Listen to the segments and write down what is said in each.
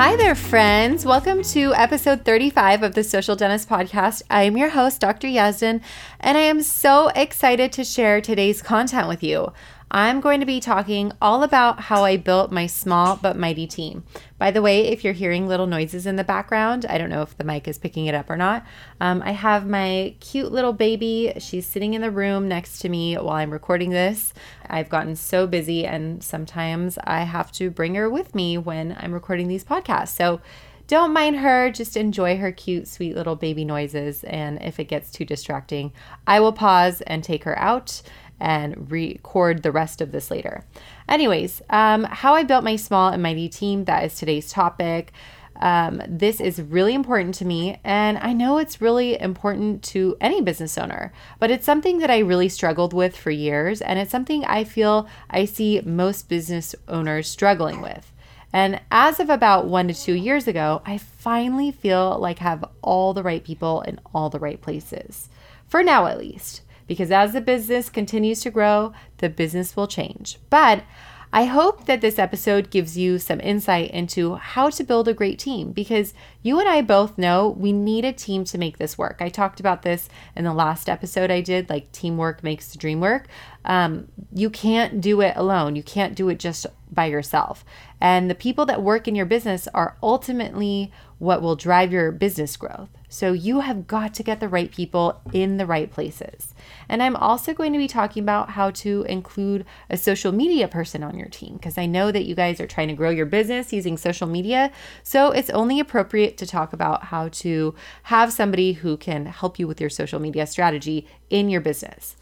Hi there, friends. Welcome to episode 35 of the Social Dentist Podcast. I am your host, Dr. Yazdan, and I am so excited to share today's content with you. I'm going to be talking all about how I built my small but mighty team. By the way, if you're hearing little noises in the background, I don't know if the mic is picking it up or not. Um, I have my cute little baby. She's sitting in the room next to me while I'm recording this. I've gotten so busy, and sometimes I have to bring her with me when I'm recording these podcasts. So don't mind her, just enjoy her cute, sweet little baby noises. And if it gets too distracting, I will pause and take her out and record the rest of this later. Anyways, um, how I built my small and mighty team, that is today's topic. Um, this is really important to me, and I know it's really important to any business owner, but it's something that I really struggled with for years, and it's something I feel I see most business owners struggling with. And as of about one to two years ago, I finally feel like I have all the right people in all the right places, for now at least because as the business continues to grow, the business will change. But I hope that this episode gives you some insight into how to build a great team because you and I both know we need a team to make this work. I talked about this in the last episode I did like teamwork makes the dream work. Um, you can't do it alone, you can't do it just by yourself. And the people that work in your business are ultimately what will drive your business growth. So you have got to get the right people in the right places. And I'm also going to be talking about how to include a social media person on your team because I know that you guys are trying to grow your business using social media. So it's only appropriate to talk about how to have somebody who can help you with your social media strategy in your business.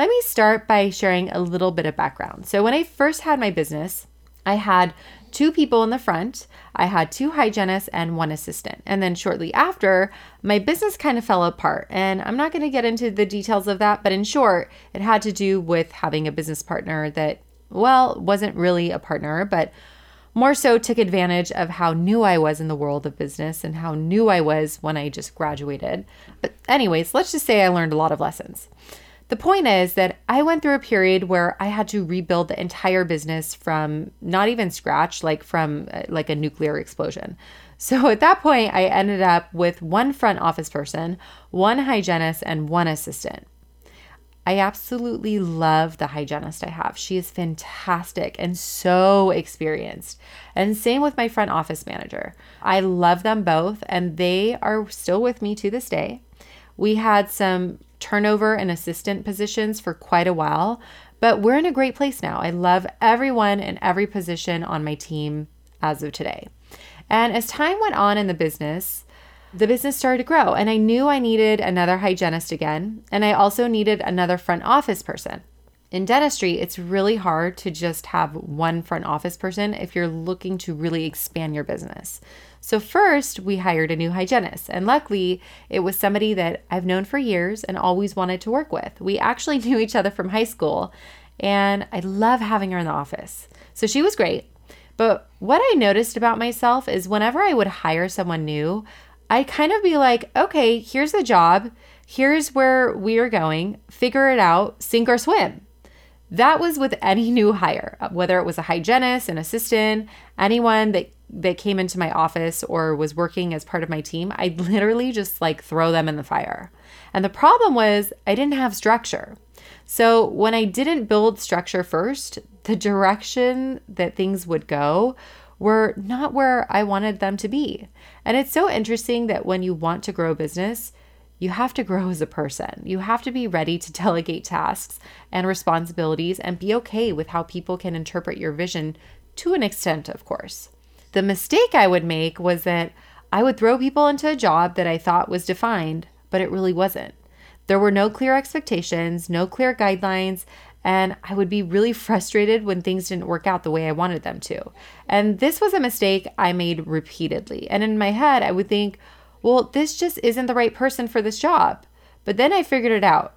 Let me start by sharing a little bit of background. So, when I first had my business, I had two people in the front. I had two hygienists and one assistant. And then shortly after, my business kind of fell apart. And I'm not going to get into the details of that, but in short, it had to do with having a business partner that, well, wasn't really a partner, but more so took advantage of how new I was in the world of business and how new I was when I just graduated. But, anyways, let's just say I learned a lot of lessons. The point is that I went through a period where I had to rebuild the entire business from not even scratch, like from uh, like a nuclear explosion. So at that point, I ended up with one front office person, one hygienist, and one assistant. I absolutely love the hygienist I have. She is fantastic and so experienced. And same with my front office manager. I love them both, and they are still with me to this day. We had some turnover in assistant positions for quite a while, but we're in a great place now. I love everyone and every position on my team as of today. And as time went on in the business, the business started to grow, and I knew I needed another hygienist again, and I also needed another front office person. In dentistry, it's really hard to just have one front office person if you're looking to really expand your business. So, first, we hired a new hygienist, and luckily, it was somebody that I've known for years and always wanted to work with. We actually knew each other from high school, and I love having her in the office. So, she was great. But what I noticed about myself is whenever I would hire someone new, I'd kind of be like, okay, here's the job, here's where we are going, figure it out, sink or swim. That was with any new hire, uh, whether it was a hygienist, an assistant, anyone that that came into my office or was working as part of my team, I'd literally just like throw them in the fire. And the problem was I didn't have structure. So when I didn't build structure first, the direction that things would go were not where I wanted them to be. And it's so interesting that when you want to grow a business, you have to grow as a person. You have to be ready to delegate tasks and responsibilities and be okay with how people can interpret your vision to an extent, of course. The mistake I would make was that I would throw people into a job that I thought was defined, but it really wasn't. There were no clear expectations, no clear guidelines, and I would be really frustrated when things didn't work out the way I wanted them to. And this was a mistake I made repeatedly. And in my head, I would think, well, this just isn't the right person for this job. But then I figured it out.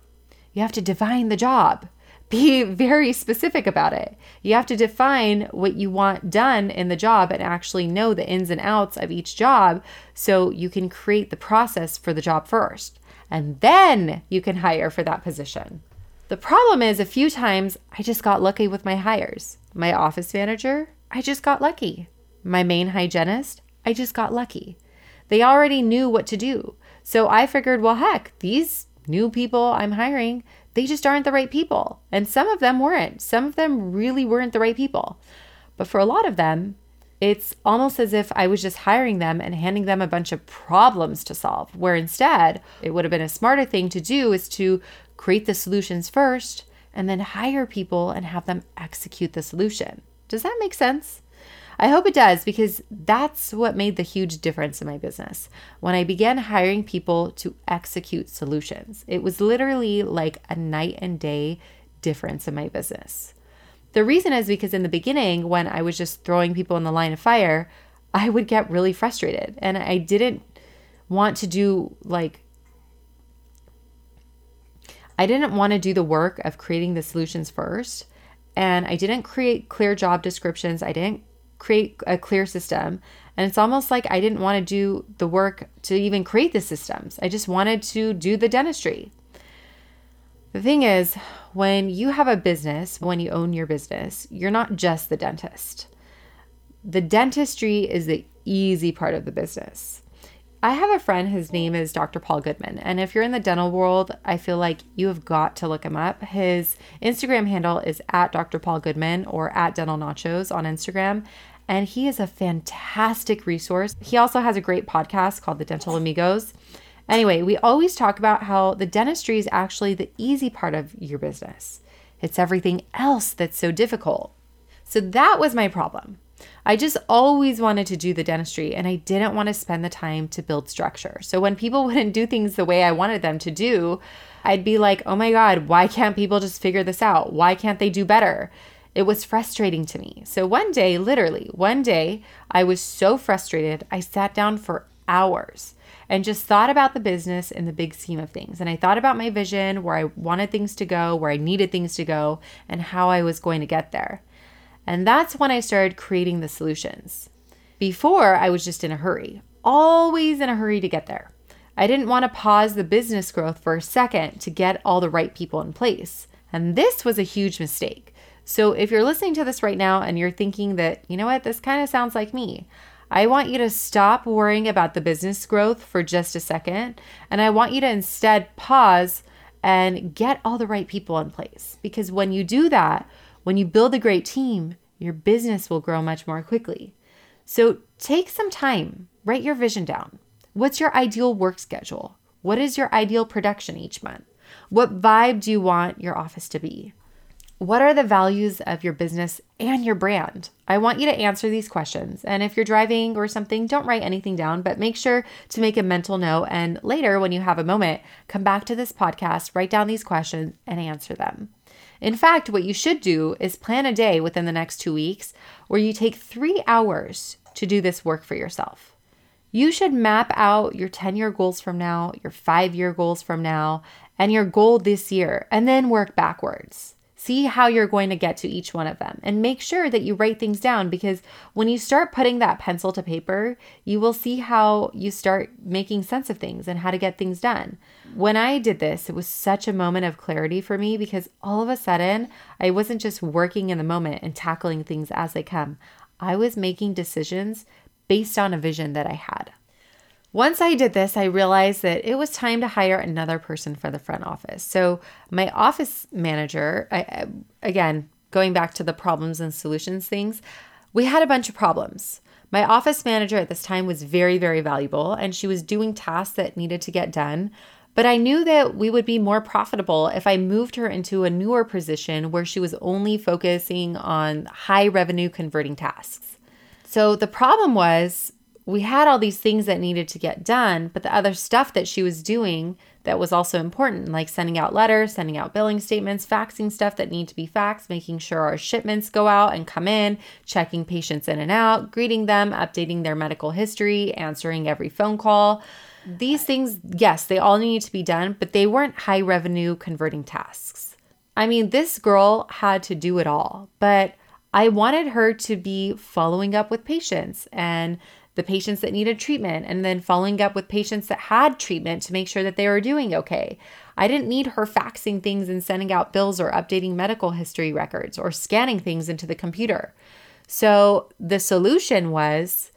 You have to define the job. Be very specific about it. You have to define what you want done in the job and actually know the ins and outs of each job so you can create the process for the job first. And then you can hire for that position. The problem is, a few times I just got lucky with my hires. My office manager, I just got lucky. My main hygienist, I just got lucky. They already knew what to do. So I figured, well, heck, these new people I'm hiring, they just aren't the right people. And some of them weren't. Some of them really weren't the right people. But for a lot of them, it's almost as if I was just hiring them and handing them a bunch of problems to solve, where instead, it would have been a smarter thing to do is to create the solutions first and then hire people and have them execute the solution. Does that make sense? I hope it does because that's what made the huge difference in my business. When I began hiring people to execute solutions, it was literally like a night and day difference in my business. The reason is because in the beginning, when I was just throwing people in the line of fire, I would get really frustrated and I didn't want to do like I didn't want to do the work of creating the solutions first. And I didn't create clear job descriptions. I didn't create a clear system. And it's almost like I didn't want to do the work to even create the systems. I just wanted to do the dentistry. The thing is, when you have a business, when you own your business, you're not just the dentist. The dentistry is the easy part of the business. I have a friend, his name is Dr. Paul Goodman. And if you're in the dental world, I feel like you have got to look him up. His Instagram handle is at Dr. Paul Goodman or at Dental Nachos on Instagram and he is a fantastic resource. He also has a great podcast called The Dental Amigos. Anyway, we always talk about how the dentistry is actually the easy part of your business. It's everything else that's so difficult. So that was my problem. I just always wanted to do the dentistry and I didn't want to spend the time to build structure. So when people wouldn't do things the way I wanted them to do, I'd be like, oh my God, why can't people just figure this out? Why can't they do better? It was frustrating to me. So one day, literally, one day, I was so frustrated, I sat down for hours and just thought about the business in the big scheme of things. And I thought about my vision, where I wanted things to go, where I needed things to go, and how I was going to get there. And that's when I started creating the solutions. Before, I was just in a hurry, always in a hurry to get there. I didn't want to pause the business growth for a second to get all the right people in place. And this was a huge mistake. So if you're listening to this right now and you're thinking that, you know what, this kind of sounds like me, I want you to stop worrying about the business growth for just a second. And I want you to instead pause and get all the right people in place. Because when you do that, when you build a great team, your business will grow much more quickly. So take some time, write your vision down. What's your ideal work schedule? What is your ideal production each month? What vibe do you want your office to be? What are the values of your business and your brand? I want you to answer these questions. And if you're driving or something, don't write anything down, but make sure to make a mental note. And later, when you have a moment, come back to this podcast, write down these questions, and answer them. In fact, what you should do is plan a day within the next two weeks where you take three hours to do this work for yourself. You should map out your 10 year goals from now, your five year goals from now, and your goal this year, and then work backwards. See how you're going to get to each one of them and make sure that you write things down because when you start putting that pencil to paper, you will see how you start making sense of things and how to get things done. When I did this, it was such a moment of clarity for me because all of a sudden, I wasn't just working in the moment and tackling things as they come. I was making decisions based on a vision that I had. Once I did this, I realized that it was time to hire another person for the front office. So, my office manager, I, again, going back to the problems and solutions things, we had a bunch of problems. My office manager at this time was very, very valuable, and she was doing tasks that needed to get done. But I knew that we would be more profitable if I moved her into a newer position where she was only focusing on high revenue converting tasks. So the problem was we had all these things that needed to get done, but the other stuff that she was doing that was also important, like sending out letters, sending out billing statements, faxing stuff that need to be faxed, making sure our shipments go out and come in, checking patients in and out, greeting them, updating their medical history, answering every phone call. these things, yes, they all need to be done, but they weren't high revenue converting tasks. I mean, this girl had to do it all, but I wanted her to be following up with patients and the patients that needed treatment and then following up with patients that had treatment to make sure that they were doing okay. I didn't need her faxing things and sending out bills or updating medical history records or scanning things into the computer. So the solution was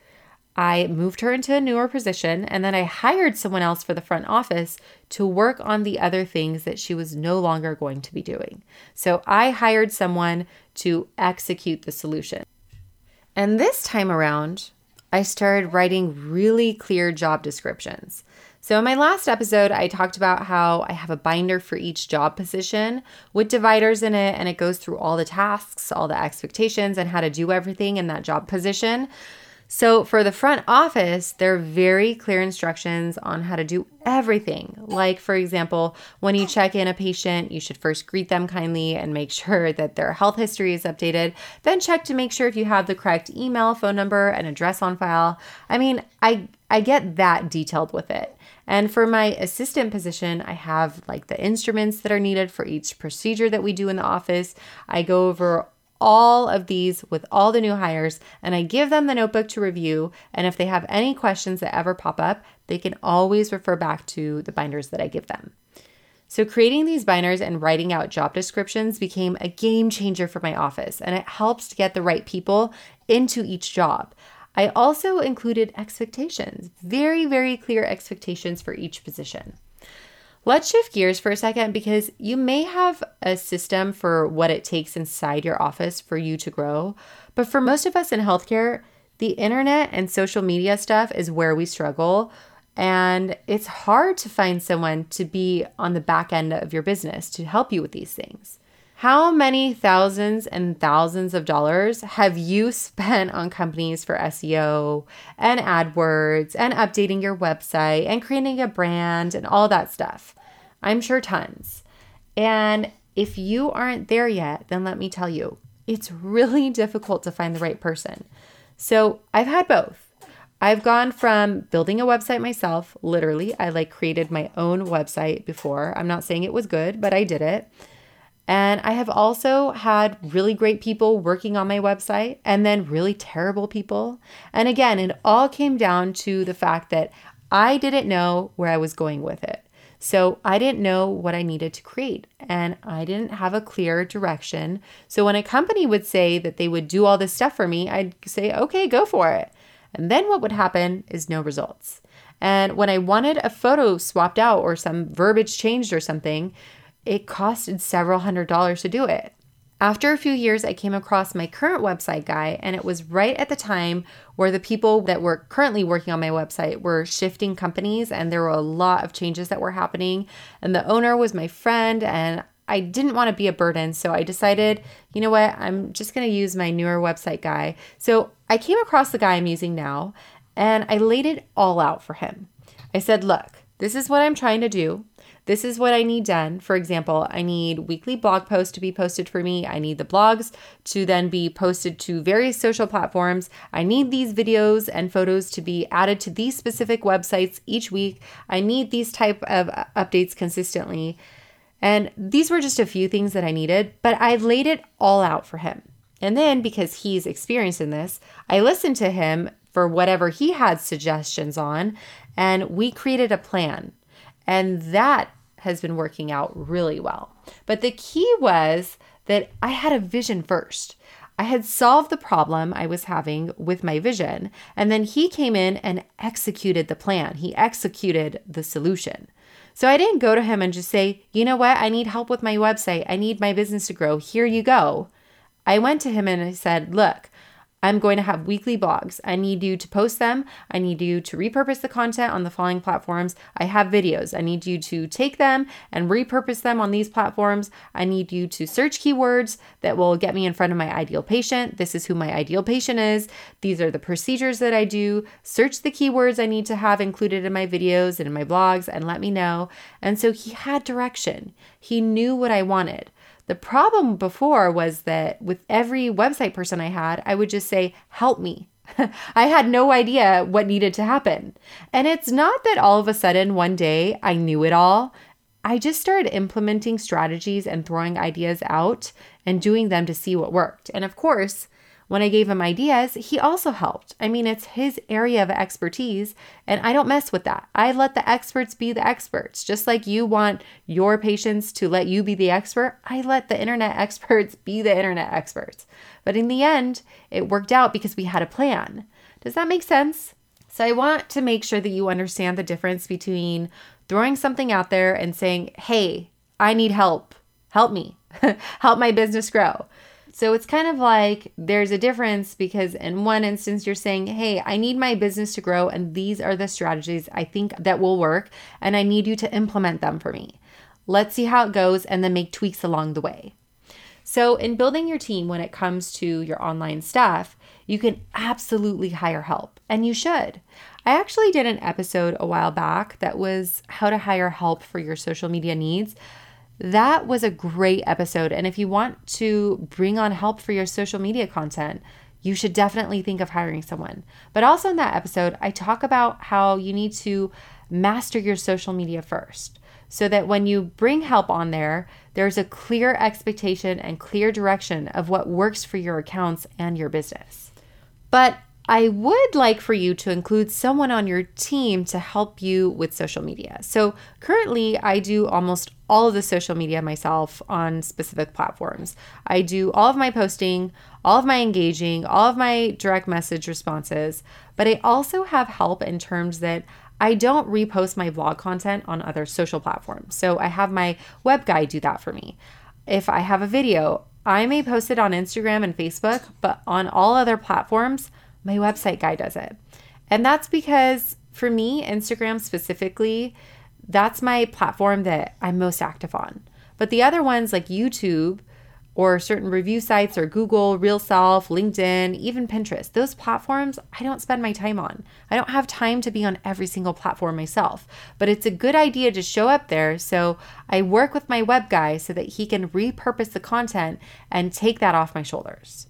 I moved her into a newer position and then I hired someone else for the front office to work on the other things that she was no longer going to be doing. So I hired someone to execute the solution. And this time around, I started writing really clear job descriptions. So, in my last episode, I talked about how I have a binder for each job position with dividers in it, and it goes through all the tasks, all the expectations, and how to do everything in that job position. So, for the front office, there are very clear instructions on how to do everything. Like, for example, when you check in a patient, you should first greet them kindly and make sure that their health history is updated. Then, check to make sure if you have the correct email, phone number, and address on file. I mean, I, I get that detailed with it. And for my assistant position, I have like the instruments that are needed for each procedure that we do in the office. I go over all of these with all the new hires and I give them the notebook to review. And if they have any questions that ever pop up, they can always refer back to the binders that I give them. So, creating these binders and writing out job descriptions became a game changer for my office, and it helps to get the right people into each job. I also included expectations, very, very clear expectations for each position. Let's shift gears for a second because you may have a system for what it takes inside your office for you to grow. But for most of us in healthcare, the internet and social media stuff is where we struggle. And it's hard to find someone to be on the back end of your business to help you with these things. How many thousands and thousands of dollars have you spent on companies for SEO and AdWords and updating your website and creating a brand and all that stuff? I'm sure tons. And if you aren't there yet, then let me tell you, it's really difficult to find the right person. So I've had both. I've gone from building a website myself, literally, I like created my own website before. I'm not saying it was good, but I did it. And I have also had really great people working on my website and then really terrible people. And again, it all came down to the fact that I didn't know where I was going with it. So I didn't know what I needed to create and I didn't have a clear direction. So when a company would say that they would do all this stuff for me, I'd say, okay, go for it. And then what would happen is no results. And when I wanted a photo swapped out or some verbiage changed or something, it costed several hundred dollars to do it. After a few years, I came across my current website guy, and it was right at the time where the people that were currently working on my website were shifting companies, and there were a lot of changes that were happening. And the owner was my friend, and I didn't want to be a burden. So I decided, you know what, I'm just going to use my newer website guy. So I came across the guy I'm using now, and I laid it all out for him. I said, look, this is what I'm trying to do. This is what I need done. For example, I need weekly blog posts to be posted for me. I need the blogs to then be posted to various social platforms. I need these videos and photos to be added to these specific websites each week. I need these type of updates consistently. And these were just a few things that I needed, but I laid it all out for him. And then because he's experienced in this, I listened to him for whatever he had suggestions on, and we created a plan. And that has been working out really well. But the key was that I had a vision first. I had solved the problem I was having with my vision, and then he came in and executed the plan. He executed the solution. So I didn't go to him and just say, you know what, I need help with my website. I need my business to grow. Here you go. I went to him and I said, look, I'm going to have weekly blogs. I need you to post them. I need you to repurpose the content on the following platforms. I have videos. I need you to take them and repurpose them on these platforms. I need you to search keywords that will get me in front of my ideal patient. This is who my ideal patient is. These are the procedures that I do. Search the keywords I need to have included in my videos and in my blogs and let me know. And so he had direction. He knew what I wanted. The problem before was that with every website person I had, I would just say, Help me, I had no idea what needed to happen. And it's not that all of a sudden one day I knew it all. I just started implementing strategies and throwing ideas out and doing them to see what worked. And of course, when I gave him ideas, he also helped. I mean, it's his area of expertise, and I don't mess with that. I let the experts be the experts. Just like you want your patients to let you be the expert, I let the internet experts be the internet experts. But in the end, it worked out because we had a plan. Does that make sense? So I want to make sure that you understand the difference between throwing something out there and saying, hey, I need help. Help me. help my business grow. So it's kind of like there's a difference because in one instance you're saying, "Hey, I need my business to grow and these are the strategies I think that will work and I need you to implement them for me." Let's see how it goes and then make tweaks along the way. So, in building your team when it comes to your online stuff, you can absolutely hire help, and you should. I actually did an episode a while back that was how to hire help for your social media needs. That was a great episode. And if you want to bring on help for your social media content, you should definitely think of hiring someone. But also in that episode, I talk about how you need to master your social media first so that when you bring help on there, there's a clear expectation and clear direction of what works for your accounts and your business. But I would like for you to include someone on your team to help you with social media. So, currently, I do almost all of the social media myself on specific platforms. I do all of my posting, all of my engaging, all of my direct message responses, but I also have help in terms that I don't repost my blog content on other social platforms. So, I have my web guy do that for me. If I have a video, I may post it on Instagram and Facebook, but on all other platforms, my website guy does it. And that's because for me, Instagram specifically, that's my platform that I'm most active on. But the other ones like YouTube or certain review sites or Google, Real Self, LinkedIn, even Pinterest, those platforms I don't spend my time on. I don't have time to be on every single platform myself, but it's a good idea to show up there. So I work with my web guy so that he can repurpose the content and take that off my shoulders.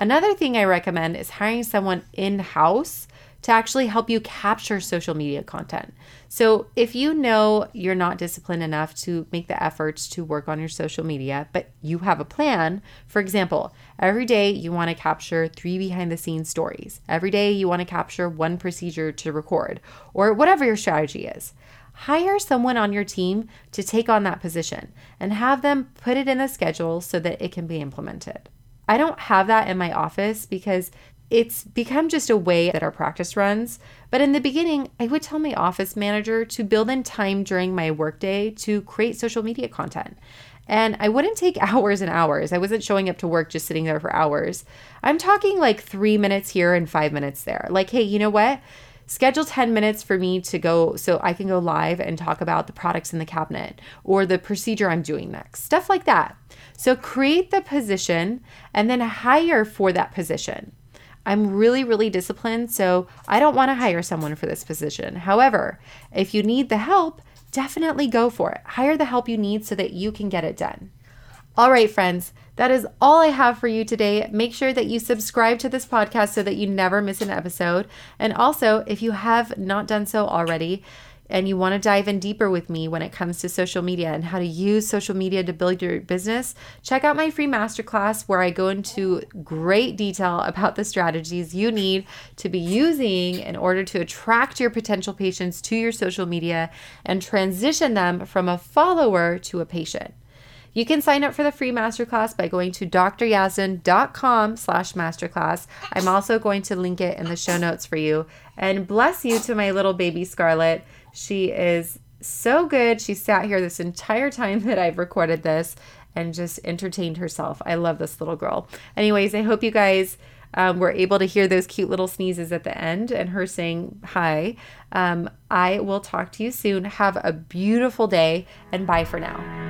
Another thing I recommend is hiring someone in house to actually help you capture social media content. So, if you know you're not disciplined enough to make the efforts to work on your social media, but you have a plan, for example, every day you want to capture three behind the scenes stories, every day you want to capture one procedure to record, or whatever your strategy is. Hire someone on your team to take on that position and have them put it in the schedule so that it can be implemented. I don't have that in my office because it's become just a way that our practice runs. But in the beginning, I would tell my office manager to build in time during my workday to create social media content. And I wouldn't take hours and hours. I wasn't showing up to work just sitting there for hours. I'm talking like three minutes here and five minutes there. Like, hey, you know what? Schedule 10 minutes for me to go so I can go live and talk about the products in the cabinet or the procedure I'm doing next, stuff like that. So create the position and then hire for that position. I'm really, really disciplined, so I don't want to hire someone for this position. However, if you need the help, definitely go for it. Hire the help you need so that you can get it done. All right, friends, that is all I have for you today. Make sure that you subscribe to this podcast so that you never miss an episode. And also, if you have not done so already, and you want to dive in deeper with me when it comes to social media and how to use social media to build your business, check out my free masterclass where I go into great detail about the strategies you need to be using in order to attract your potential patients to your social media and transition them from a follower to a patient. You can sign up for the free masterclass by going to dryazdan.com slash masterclass. I'm also going to link it in the show notes for you. And bless you to my little baby Scarlett. She is so good. She sat here this entire time that I've recorded this and just entertained herself. I love this little girl. Anyways, I hope you guys um, were able to hear those cute little sneezes at the end and her saying hi. Um, I will talk to you soon. Have a beautiful day and bye for now.